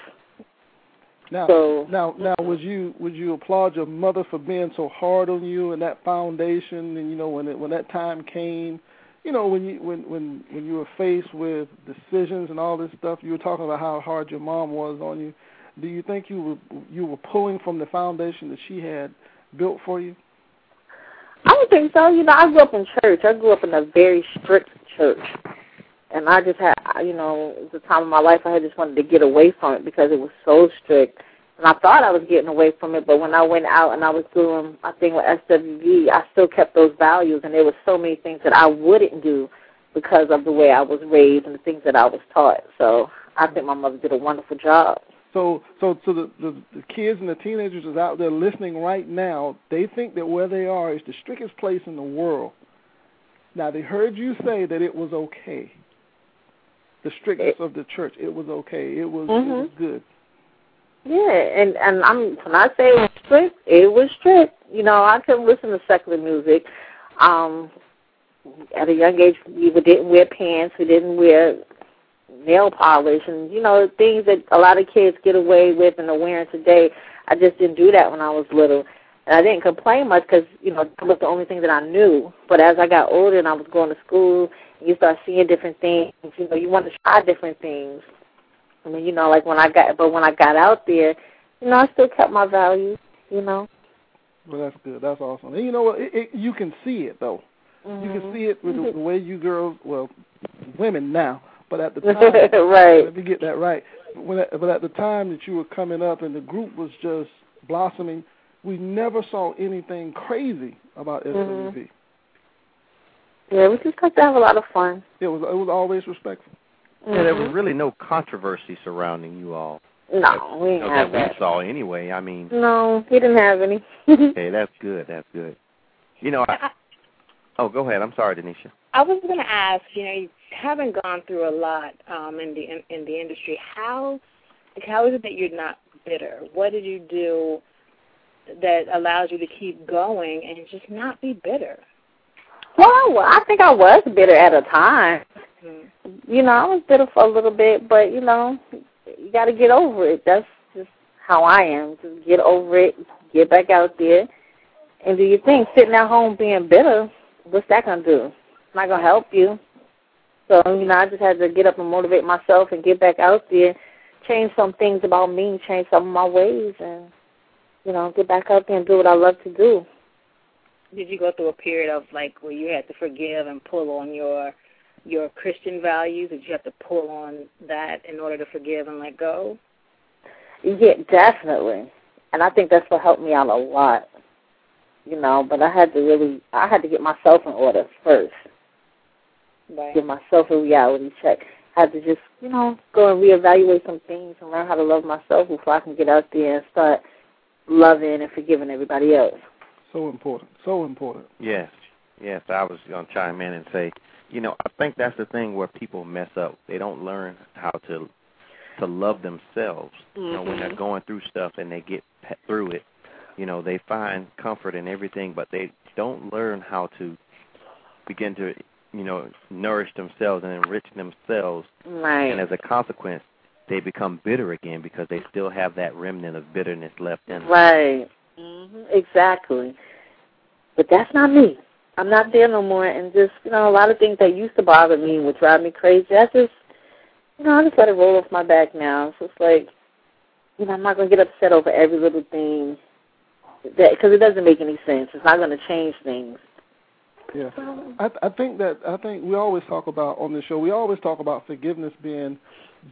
Now, So now, now, would you would you applaud your mother for being so hard on you and that foundation? And you know, when it, when that time came, you know, when you when when when you were faced with decisions and all this stuff, you were talking about how hard your mom was on you. Do you think you were you were pulling from the foundation that she had built for you? I don't think so. You know, I grew up in church. I grew up in a very strict church. And I just had, you know, it was a time in my life I had just wanted to get away from it because it was so strict. And I thought I was getting away from it, but when I went out and I was doing my thing with SWV, I still kept those values. And there were so many things that I wouldn't do because of the way I was raised and the things that I was taught. So I think my mother did a wonderful job. So, so, so the, the the kids and the teenagers is out there listening right now. They think that where they are is the strictest place in the world. Now they heard you say that it was okay. The strictness of the church, it was okay. It was, it was Mhm. good. Yeah, and and I'm when I say it was strict, it was strict. You know, I couldn't listen to secular music. Um, at a young age, we didn't wear pants. We didn't wear nail polish, and you know things that a lot of kids get away with and are wearing today. I just didn't do that when I was little, and I didn't complain much because you know that was the only thing that I knew. But as I got older and I was going to school, you start seeing different things. You know, you want to try different things. I mean, you know, like when I got, but when I got out there, you know, I still kept my values. You know. Well, that's good. That's awesome. And you know what? It, it, you can see it though. You can mm-hmm. see it with the, the way you girls, well, women now, but at the time, right. let me get that right. When, but at the time that you were coming up and the group was just blossoming, we never saw anything crazy about SWV. Mhm. Yeah, we just got to have a lot of fun. It was it was always respectful. Yeah, there was Mhm. really no controversy surrounding you all. No, we didn't know, have that we saw anyway. I mean, No, we didn't have any. hey, that's good. That's good. You know, I, I, oh, go ahead. I'm sorry, Denisha. I was going to ask, you know, you haven't gone through a lot um, in the in, in the industry. How like, how is it that you're not bitter? What did you do that allows you to keep going and just not be bitter? well, I think I was bitter at a time. Hmm. You know, I was bitter for a little bit, but you know, you got to get over it. That's just how I am. Just get over it, get back out there, and do your thing. Sitting at home being bitter, what's that gonna do? Not gonna help you. So you know, I just had to get up and motivate myself and get back out there, change some things about me, change some of my ways, and you know, get back out there and do what I love to do. Did you go through a period of like where you had to forgive and pull on your your Christian values? Did you have to pull on that in order to forgive and let go? Yeah, definitely. And I think that's what helped me out a lot. You know, but I had to really I had to get myself in order first. Right. Give myself a reality check. I had to just, you know, go and reevaluate some things and learn how to love myself before I can get out there and start loving and forgiving everybody else. So important. So important. Yes, yes. I was going to chime in and say, you know, I think that's the thing where people mess up. They don't learn how to to love themselves. You know, when they're Mhm. going through stuff and they get pe- through it, you know, they find comfort in everything, but they don't learn how to begin to, you know, nourish themselves and enrich themselves. Right. And as a consequence, they become bitter again because they still have that remnant of bitterness left in them. Right. hmm Exactly. But that's not me. I'm not there no more, and just you know, a lot of things that used to bother me would drive me crazy. I just, you know, I just let it roll off my back now. So it's like, you know, I'm not gonna get upset over every little thing, that because it doesn't make any sense. It's not gonna change things. Yeah, I, I think that I think we always talk about on this show. We always talk about forgiveness being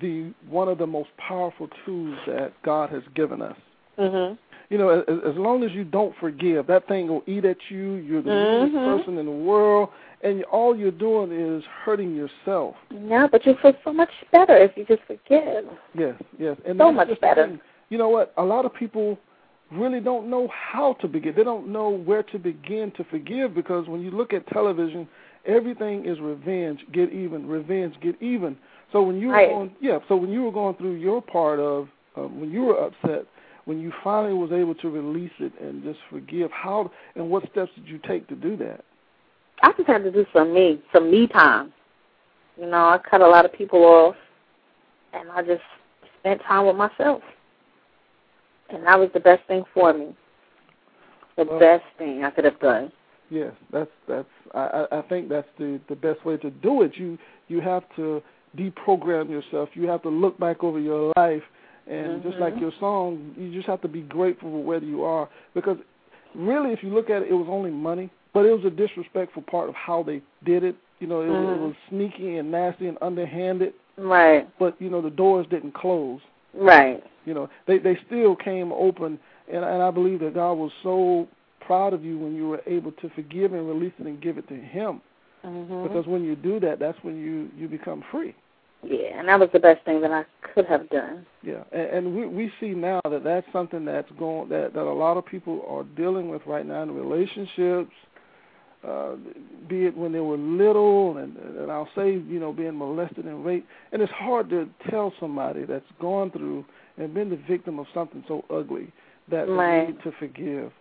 the one of the most powerful tools that God has given us. Mhm. You know, as, as long as you don't forgive, that thing will eat at you. You're the Mhm. meanest person in the world, and all you're doing is hurting yourself. Yeah, but you feel so much better if you just forgive. Yes, yes, and So much better. thing. You know what? A lot of people really don't know how to begin. They don't know where to begin to forgive because when you look at television, everything is revenge, get even, revenge, get even. So when you were going, yeah, so when you were going through your part of um, when you were upset, when you finally was able to release it and just forgive, how and what steps did you take to do that? I just had to do some me, some me time. You know, I cut a lot of people off, and I just spent time with myself, and that was the best thing for me. The Well- best thing I could have done. Yes, that's that's. I I think that's the the best way to do it. You you have to deprogram yourself. You have to look back over your life, and just like Mhm. your song, you just have to be grateful for where you are. Because really, if you look at it, it was only money, but it was a disrespectful part of how they did it. You know, it, was- it was sneaky and nasty and underhanded. Right, But you know, the doors didn't close. right. You know, they they still came open, and and I believe that God was so proud of you when you were able to forgive and release it and give it to Him. hmm Because when you do that, that's when you you become free. yeah, and that was the best thing that I could have done. Yeah, and, and we we see now that that's something that's going that that a lot of people are dealing with right now in relationships. Uh, be it when they were little, and and I'll say you know being molested and raped, and it's hard to tell somebody that's gone through and been the victim of something so ugly that Right. they need to forgive.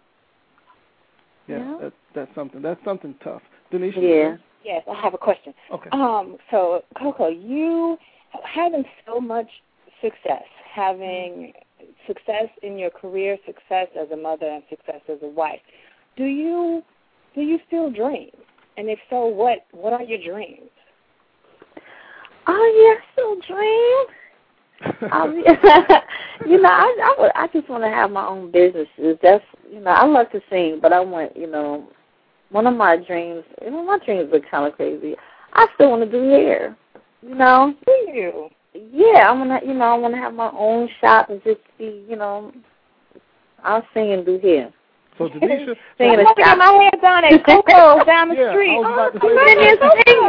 Yeah, Yeah. That, that's something. That's something tough. Denise. Yeah. Yes, I have a question. Okay. Um, so Coko, you having so much success, having success in your career, success as a mother, and success as a wife. Do you do you still dream? And if so, what what are your dreams? Oh yeah, I still dream. um, you know, I I, would, I just want to have my own businesses. That's you know, I love to sing, but I want you know, one of my dreams. You know, my dreams are kind of crazy. I still want to do hair. You know, Do you? yeah, I want to. You know, I want to have my own shop and just be. You know, I'll sing and do hair. So Denisha, Sing in I'm a gonna get my hair done at Coko down the Yeah, street. was Oh, say Sing that. and sing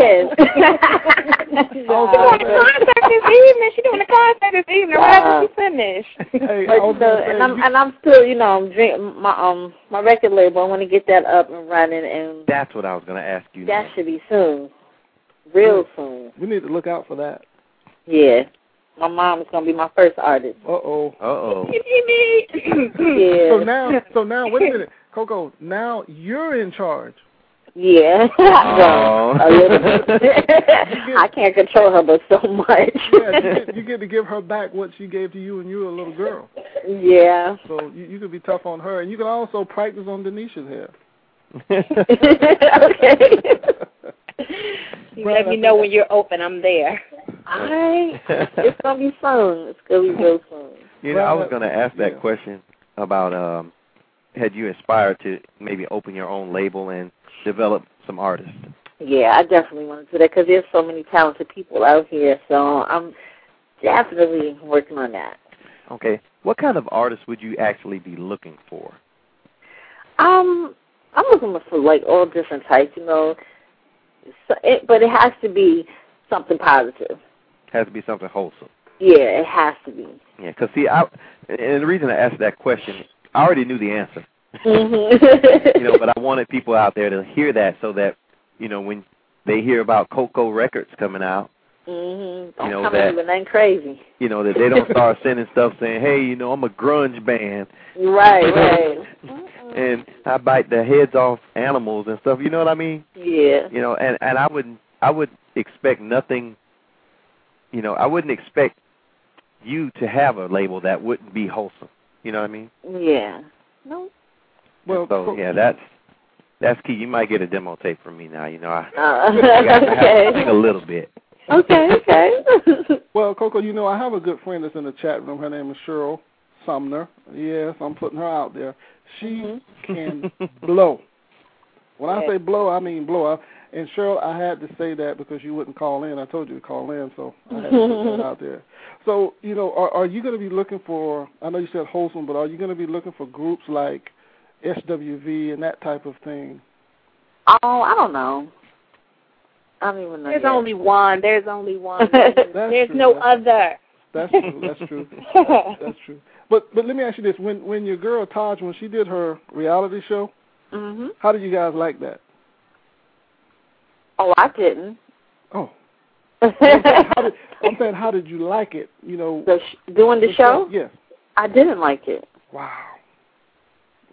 She's it. doing a concert this evening. She's doing a concert this evening right after she finished. Hey, I But was the, gonna say, and I'm and I'm still, you know, I'm dream, my um my record label. I want to get that up and running, and That's what I was going to ask you. that next. should be soon, real soon. we need to look out for that. Yeah, my mom is gonna be my first artist. Uh oh. Uh-oh. Yeah, So now, so now, wait a minute, Coko. Now you're in charge. yeah. well, a little bit. I can't control her, but so much. Yeah, you get, you get to give her back what she gave to you when you were a little girl. yeah. So you, you can be tough on her, and you can also practice on Denisha's hair. okay. You let me know when you're open. I'm there. I. It's gonna be fun. It's gonna be real fun. You know, I was going to ask that yeah. question about um, had you aspired to maybe open your own label and develop some artists? Yeah, I definitely want to do that because there's so many talented people out here. So I'm definitely working on that. Okay. What kind of artists would you actually be looking for? Um, I'm looking for like all different types, you know. So it, but it has to be something positive. Has to be something wholesome. Yeah, it has to be. Yeah, because see, I and the reason I asked that question, I already knew the answer. Mm-hmm. you know, but I wanted people out there to hear that so that you know when they hear about Coko Records coming out, mhm. Don't you know come that- with nothing crazy. you know that they don't start sending stuff saying, "Hey, you know, I'm a grunge band Right, right. And I bite the heads off animals and stuff." You know what I mean? yeah. You know, and and I would I would expect nothing. You know, I wouldn't expect you to have a label that wouldn't be wholesome. You know what I mean? Yeah. No. Well, so Co- yeah, that's that's key. You might get a demo tape from me now. You know, I, Uh, I, got, I have to sing okay. a little bit. okay. Okay. Well, Coko, you know I have a good friend that's in the chat room. Her name is Cheryl Sumner. Yes, I'm putting her out there. She Mhm. can blow. When I say blow, I mean blow. I- And Cheryl, I had to say that because you wouldn't call in. I told you to call in, so I had to put that out there. So, you know, are, are you going to be looking for? I know you said wholesome, but are you going to be looking for groups like SWV and that type of thing? oh, I don't know. I don't even know. There's yet. only one. There's only one. That's There's true. no That's- other. That's true. That's true. That's true. But but let me ask you this: when when your girl Taj, when she did her reality show, Mhm. how did you guys like that? Oh, I didn't. Oh, I'm saying, how did, I'm saying, how did you like it? You know, the sh- doing the show, Yes. I didn't like it. Wow.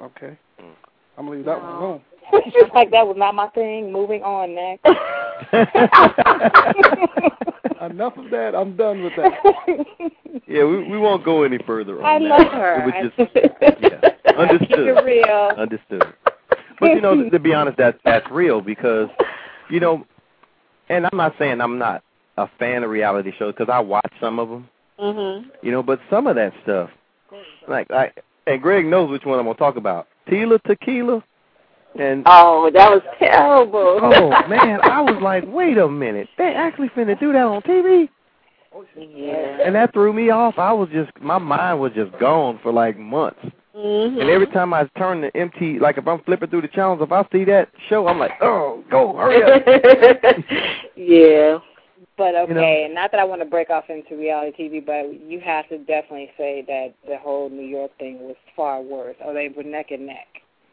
Okay. I'm gonna leave that one No. alone. Just like that was not my thing. Moving on next. Enough of that. I'm done with that. yeah, we we won't go any further on I that. love her. It was I- just yeah, understood. Keep it real. Understood. But you know, to be honest, that's that's real because, you know, and I'm not saying I'm not a fan of reality shows because I watch some of them, mhm. you know, but some of that stuff, like I and Greg knows which one I'm gonna talk about. Tila Tequila, and Oh, that was terrible. oh man, I was like, wait a minute, they actually finna do that on TV, yeah. and that threw me off. I was just my mind was just gone for like months. Mhm. And every time I turn the MT, like if I'm flipping through the channels, if I see that show, I'm like, oh, go, hurry up. yeah. But okay, You know? and not that I want to break off into reality TV, but you have to definitely say that the whole New York thing was far worse. Or they were neck and neck.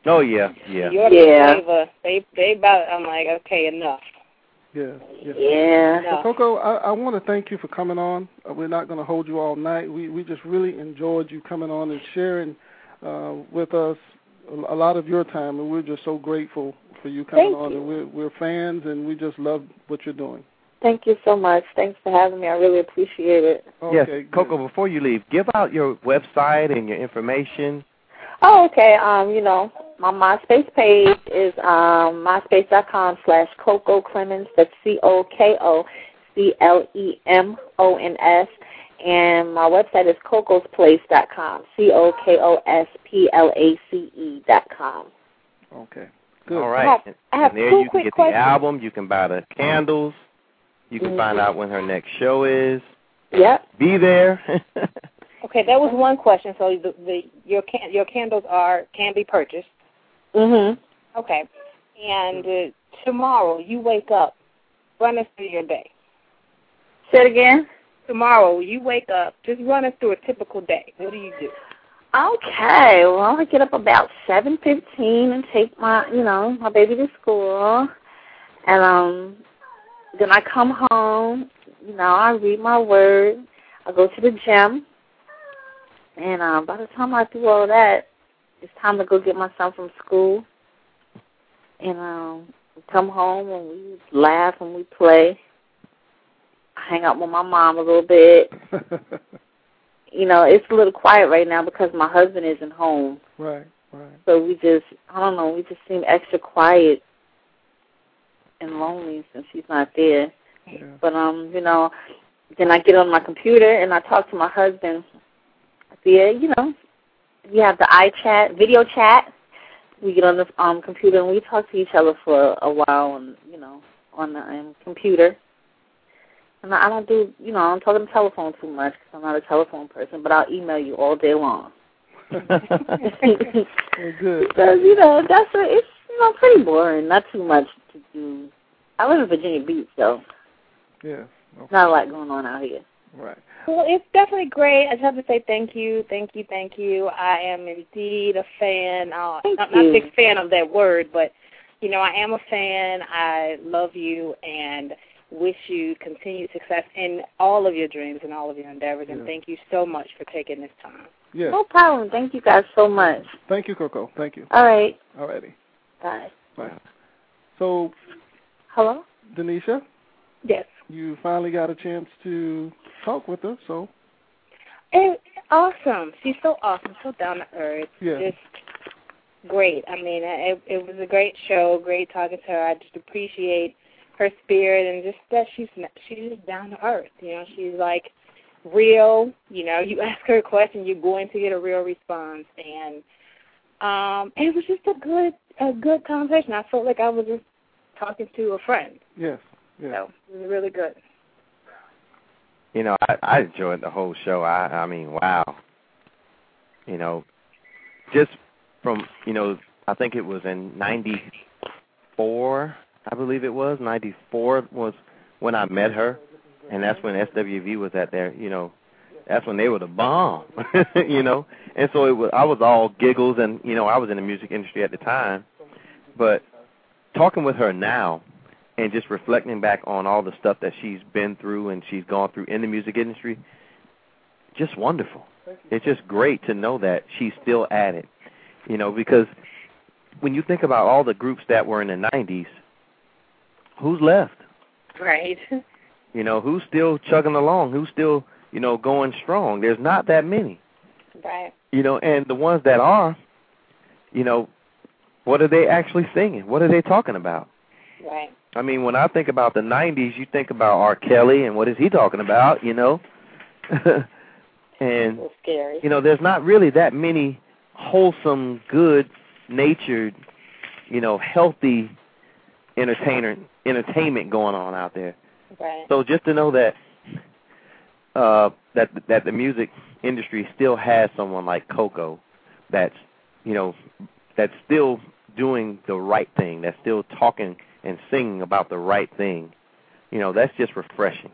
Oh yeah, yeah. New York Yeah. Flavor, they they about. I'm like, okay, enough. Yeah. Yeah. Yeah. No. Coko, I, I want to thank you for coming on. Uh, we're not going to hold you all night. We we just really enjoyed you coming on and sharing uh, with us a, a lot of your time, and we're just so grateful for you coming Thank on. you. And we're we're fans, and we just love what you're doing. Thank you so much. Thanks for having me. I really appreciate it. yes, Okay, good. Coko. Before you leave, give out your website and your information. Oh, okay. Um, you know, my MySpace page is um myspace.com slash Coko Clemons. That's C O K O C L E M O N S. And my website is cokosplace.com. C O K O S P L A C E dot com. Okay. Good. All right. I have- I have and there two you can get questions. the album. You can buy the candles. You can find Mhm. out when her next show is. Yep. Be there. Okay, that was one question. So the, the your can your candles are can be purchased. Mhm. Okay, and uh, tomorrow you wake up, run us through your day. Say it again. Tomorrow you wake up, just run us through a typical day. What do you do? Okay, well I get up about seven fifteen and take my you know, my baby to school and um then I come home, you know, I read my word, I go to the gym and um by the time I do all that, it's time to go get my son from school. And um come home and we laugh and we play. Hang out with my mom a little bit. You know, it's a little quiet right now because my husband isn't home. right. Right. So we just, I don't know, we just seem extra quiet and lonely since he's not there. Yeah. But um, you know, then I get on my computer and I talk to my husband via, you know, we have the iChat, video chat. We get on the um computer and we talk to each other for a while, and you know, on the um, computer. And I I don't do, you know, I don't talk on the telephone too much because I'm not a telephone person. But I'll email you all day long. Well, good. Because you know that's a, it's you know pretty boring. Not too much to do. I live in Virginia Beach, so Yeah. Okay. not a lot going on out here. Right. Well, it's definitely great. I just have to say thank you, thank you, thank you. I am indeed a fan. Uh, Thank I'm not a big fan of that word, but you know, I am a fan. I love you and wish you continued success in all of your dreams and all of your endeavors. And Yeah. thank you so much for taking this time. Yes. No problem. Thank you guys so much. Thank you, Coko. Thank you. All right. Alrighty. Bye. Bye. So, Hello. Denisha, Yes. you finally got a chance to talk with us. So, It, awesome. She's so awesome, so down to earth. Yeah. Just great. I mean, it it was a great show. Great talking to her. I just appreciate her spirit and just that she's she's just down to earth. You know, she's like real. You know, you ask her a question, you're going to get a real response, and um, it was just a good a good conversation. I felt like I was just talking to a friend. Yes. Yes. So it was really good. You know, I, I enjoyed the whole show. I, I mean, wow. You know, just from you know, I think it was in '94, I believe it was '94 was when I met her, and that's when SWV was at their, you know, that's when they were the bomb, you know. And so it was, I was all giggles, and you know, I was in the music industry at the time, but talking with her now and just reflecting back on all the stuff that she's been through and she's gone through in the music industry, just wonderful. It's just great to know that she's still at it, you know, because when you think about all the groups that were in the 90s, who's left? Right. You know, who's still chugging along? Who's still, you know, going strong? There's not that many. Right. You know, and the ones that are, you know, what are they actually singing? What are they talking about? Right. I mean, when I think about the '90s, you think about R. Kelly and what is he talking about? You know, and scary. you know, there's not really that many wholesome, good-natured, you know, healthy entertainer entertainment going on out there. Right. So just to know that uh that that the music industry still has someone like Coko that's you know that's still doing the right thing, that's still talking and singing about the right thing. You know, that's just refreshing.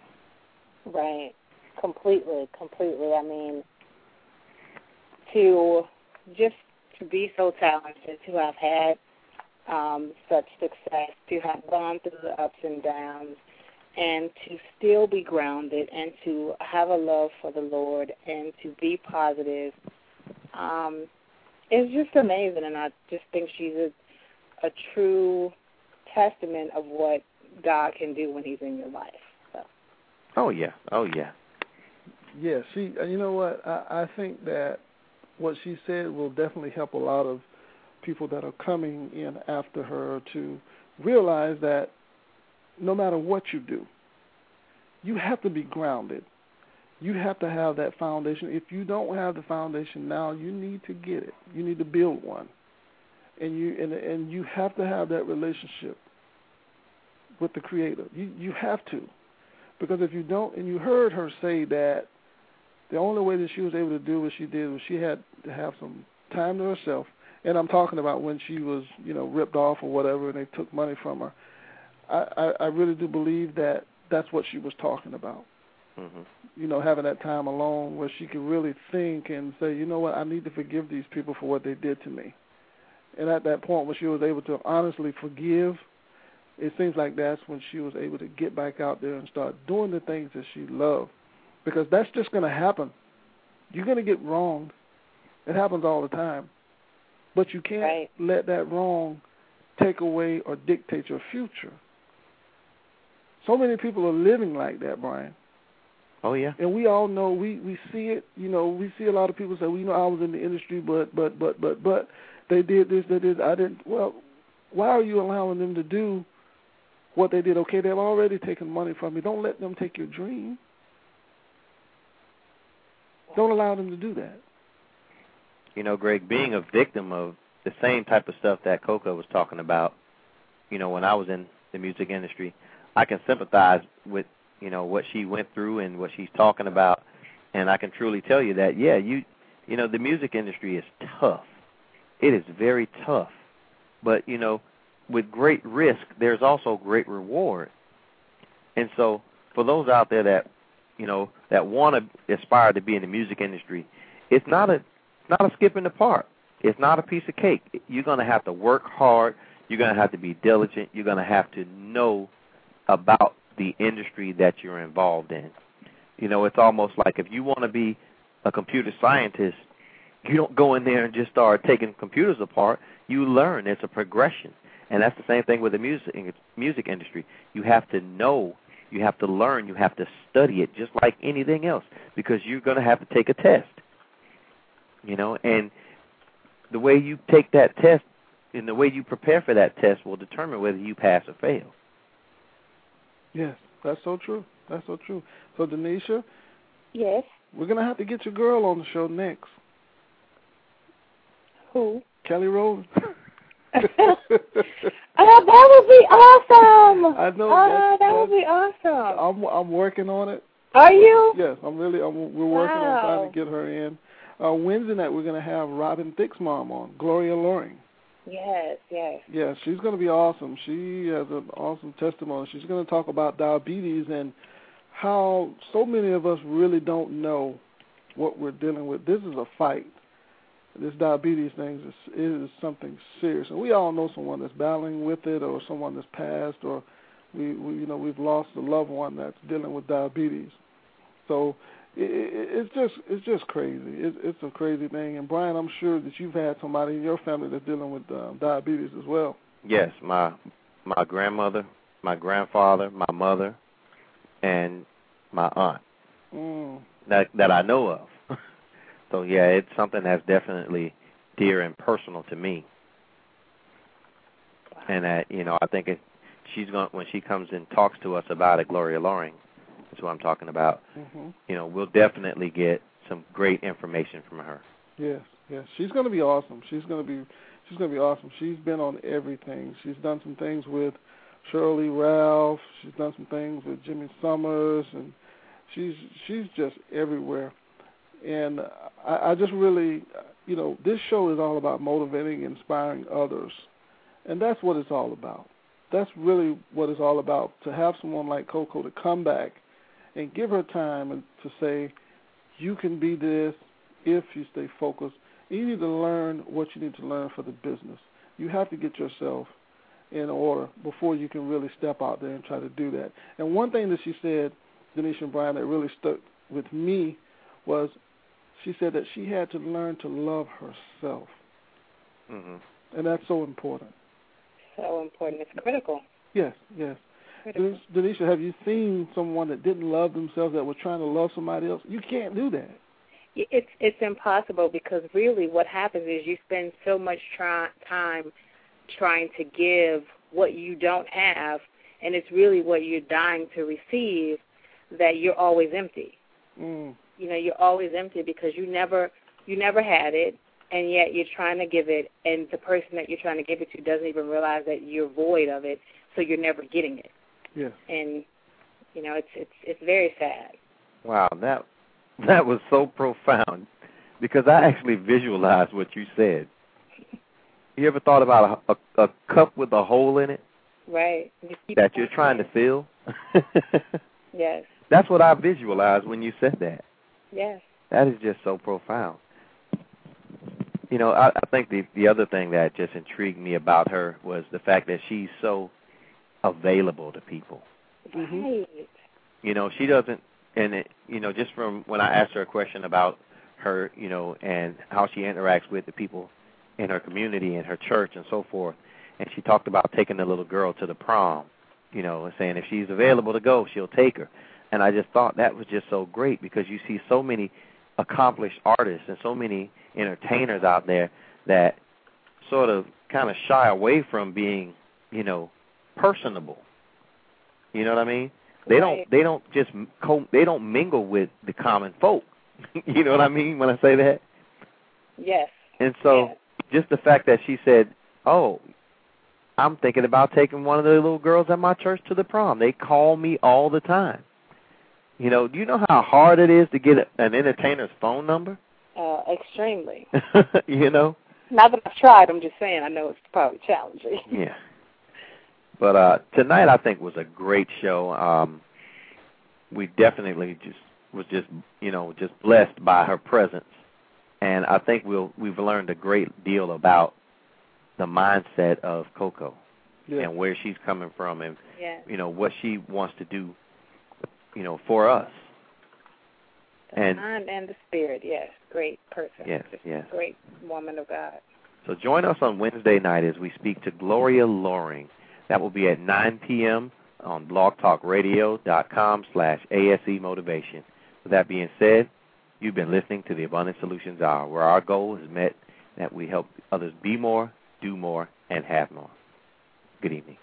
Right. Completely, completely. I mean, to just to be so talented, to have had um, such success, to have gone through the ups and downs, and to still be grounded, and to have a love for the Lord, and to be positive, um, it's just amazing. And I just think she's a, a true testament of what God can do when He's in your life. So. Oh yeah. Oh yeah. Yeah, she. uh, You know what? I, I think that what she said will definitely help a lot of people that are coming in after her to realize that no matter what you do, you have to be grounded. You have to have that foundation. If you don't have the foundation now, you need to get it. You need to build one, and you and and you have to have that relationship with the Creator. You you have to, because if you don't, and you heard her say that the only way that she was able to do what she did was she had to have some time to herself. And I'm talking about when she was, you know, ripped off or whatever, and they took money from her. I, I, I really do believe that that's what she was talking about. hmm You know, having that time alone where she could really think and say, you know what, I need to forgive these people for what they did to me. And at that point, when she was able to honestly forgive, it seems like that's when she was able to get back out there and start doing the things that she loved. Because that's just going to happen. You're going to get wronged. It happens all the time. But you can't Right. let that wrong take away or dictate your future. So many people are living like that, Brian. Oh yeah. And we all know we we see it. You know, we see a lot of people say, "Well, you know, I was in the industry, but but but but but they did this, they did. I didn't." Well, why are you allowing them to do what they did? Okay, they've already taken money from you. Don't let them take your dream. Don't allow them to do that. You know, Greg, being a victim of the same type of stuff that Coko was talking about, you know, when I was in the music industry, I can sympathize with, you know, what she went through and what she's talking about, and I can truly tell you that, yeah, you, you know, the music industry is tough. It is very tough, but you know, with great risk, there's also great reward. And so, for those out there that, you know, that want to aspire to be in the music industry, it's not a not a skip in the park. It's not a piece of cake. You're going to have to work hard. You're going to have to be diligent. You're going to have to know about the industry that you're involved in. You know, it's almost like if you want to be a computer scientist, you don't go in there and just start taking computers apart. You learn. It's a progression. And that's the same thing with the music music industry. You have to know, you have to learn, you have to study it just like anything else. because you're going to have to take a test. You know, and the way you take that test and the way you prepare for that test will determine whether you pass or fail. Yes, that's so true. That's so true. So, Denisha, Yes. we're gonna have to get your girl on the show next. Who? Kelly Rowland. Oh, that would be awesome. I know. Oh, that's- that would be awesome. I'm I'm working on it. Are you? Yes, I'm really. I'm, we're working on trying to get her in. Uh, Wednesday night we're gonna have Robin Thicke's mom on, Gloria Loring. Yes, yes. Yeah, she's going to be awesome. She has an awesome testimony. She's going to talk about diabetes and how so many of us really don't know what we're dealing with. This is a fight. This diabetes thing is is something serious, and we all know someone that's battling with it, or someone that's passed, or we, we you know we've lost a loved one that's dealing with diabetes. So it, it, it's just it's just crazy. It, it's a crazy thing. And Brian, I'm sure that you've had somebody in your family that's dealing with um, diabetes as well. Yes, my my grandmother, my grandfather, my mother, and my aunt Mm. that that I know of. so yeah, it's something that's definitely dear and personal to me. And that you know, I think it, she's going when she comes and talks to us about it, Gloria Loring. That's what I'm talking about. hmm You know, we'll definitely get some great information from her. Yes, yes. She's going to be awesome. She's going to be she's going to be awesome. She's been on everything. She's done some things with Shirley Ralph. She's done some things with Jimmy Summers, and she's she's just everywhere. And I, I just really, you know, this show is all about motivating, inspiring others, and that's what it's all about. That's really what it's all about. To have someone like Coko to come back and give her time and to say, you can be this if you stay focused. You need to learn what you need to learn for the business. You have to get yourself in order before you can really step out there and try to do that. And one thing that she said, Denise and Brian, that really stuck with me was she said that she had to learn to love herself. hmm And that's so important. So important. It's critical. Yes, yes. Critical. Denise, Denisha, have you seen someone that didn't love themselves that was trying to love somebody else? You can't do that. It's it's impossible because really what happens is you spend so much try, time trying to give what you don't have, and it's really what you're dying to receive that you're always empty. Mm. You know, you're always empty because you never you never had it, and yet you're trying to give it, and the person that you're trying to give it to doesn't even realize that you're void of it, so you're never getting it. Yes. And you know, it's it's it's very sad. Wow, that that was so profound because I actually visualized what you said. You ever thought about a, a, a cup with a hole in it Right. You that you're trying to fill? Yes. That's what I visualized when you said that. Yes. That is just so profound. You know, I, I think the the other thing that just intrigued me about her was the fact that she's so available to people. Right. You know, she doesn't, and it, you know, just from when I asked her a question about her, you know, and how she interacts with the people in her community and her church and so forth, and she talked about taking the little girl to the prom, you know, and saying if she's available to go, she'll take her. And I just thought that was just so great because you see so many accomplished artists and so many entertainers out there that sort of kind of shy away from being, you know, personable. You know what I mean? They don't they don't just co- they don't mingle with the common folk. you know what I mean when I say that? Yes. And so Yes. just the fact that she said, "Oh, I'm thinking about taking one of the little girls at my church to the prom. They call me all the time." You know, do you know how hard it is to get an entertainer's phone number? Uh, extremely. you know? Not that I've tried. I'm just saying. I know it's probably challenging. Yeah. But uh tonight I think was a great show. Um we definitely just was just you know just blessed by her presence, and I think we'll we've learned a great deal about the mindset of Coko Yes. and where she's coming from, and Yeah. you know what she wants to do, you know, for us. The And- mind and the spirit. Yes. Great person. Yes, Just yes. Great woman of God. So join us on Wednesday night as we speak to Gloria Loring. That will be at 9 p.m. on blogtalkradio.com slash ASE Motivation. With that being said, you've been listening to the Abundant Solutions Hour, where our goal is met that we help others be more, do more, and have more. Good evening.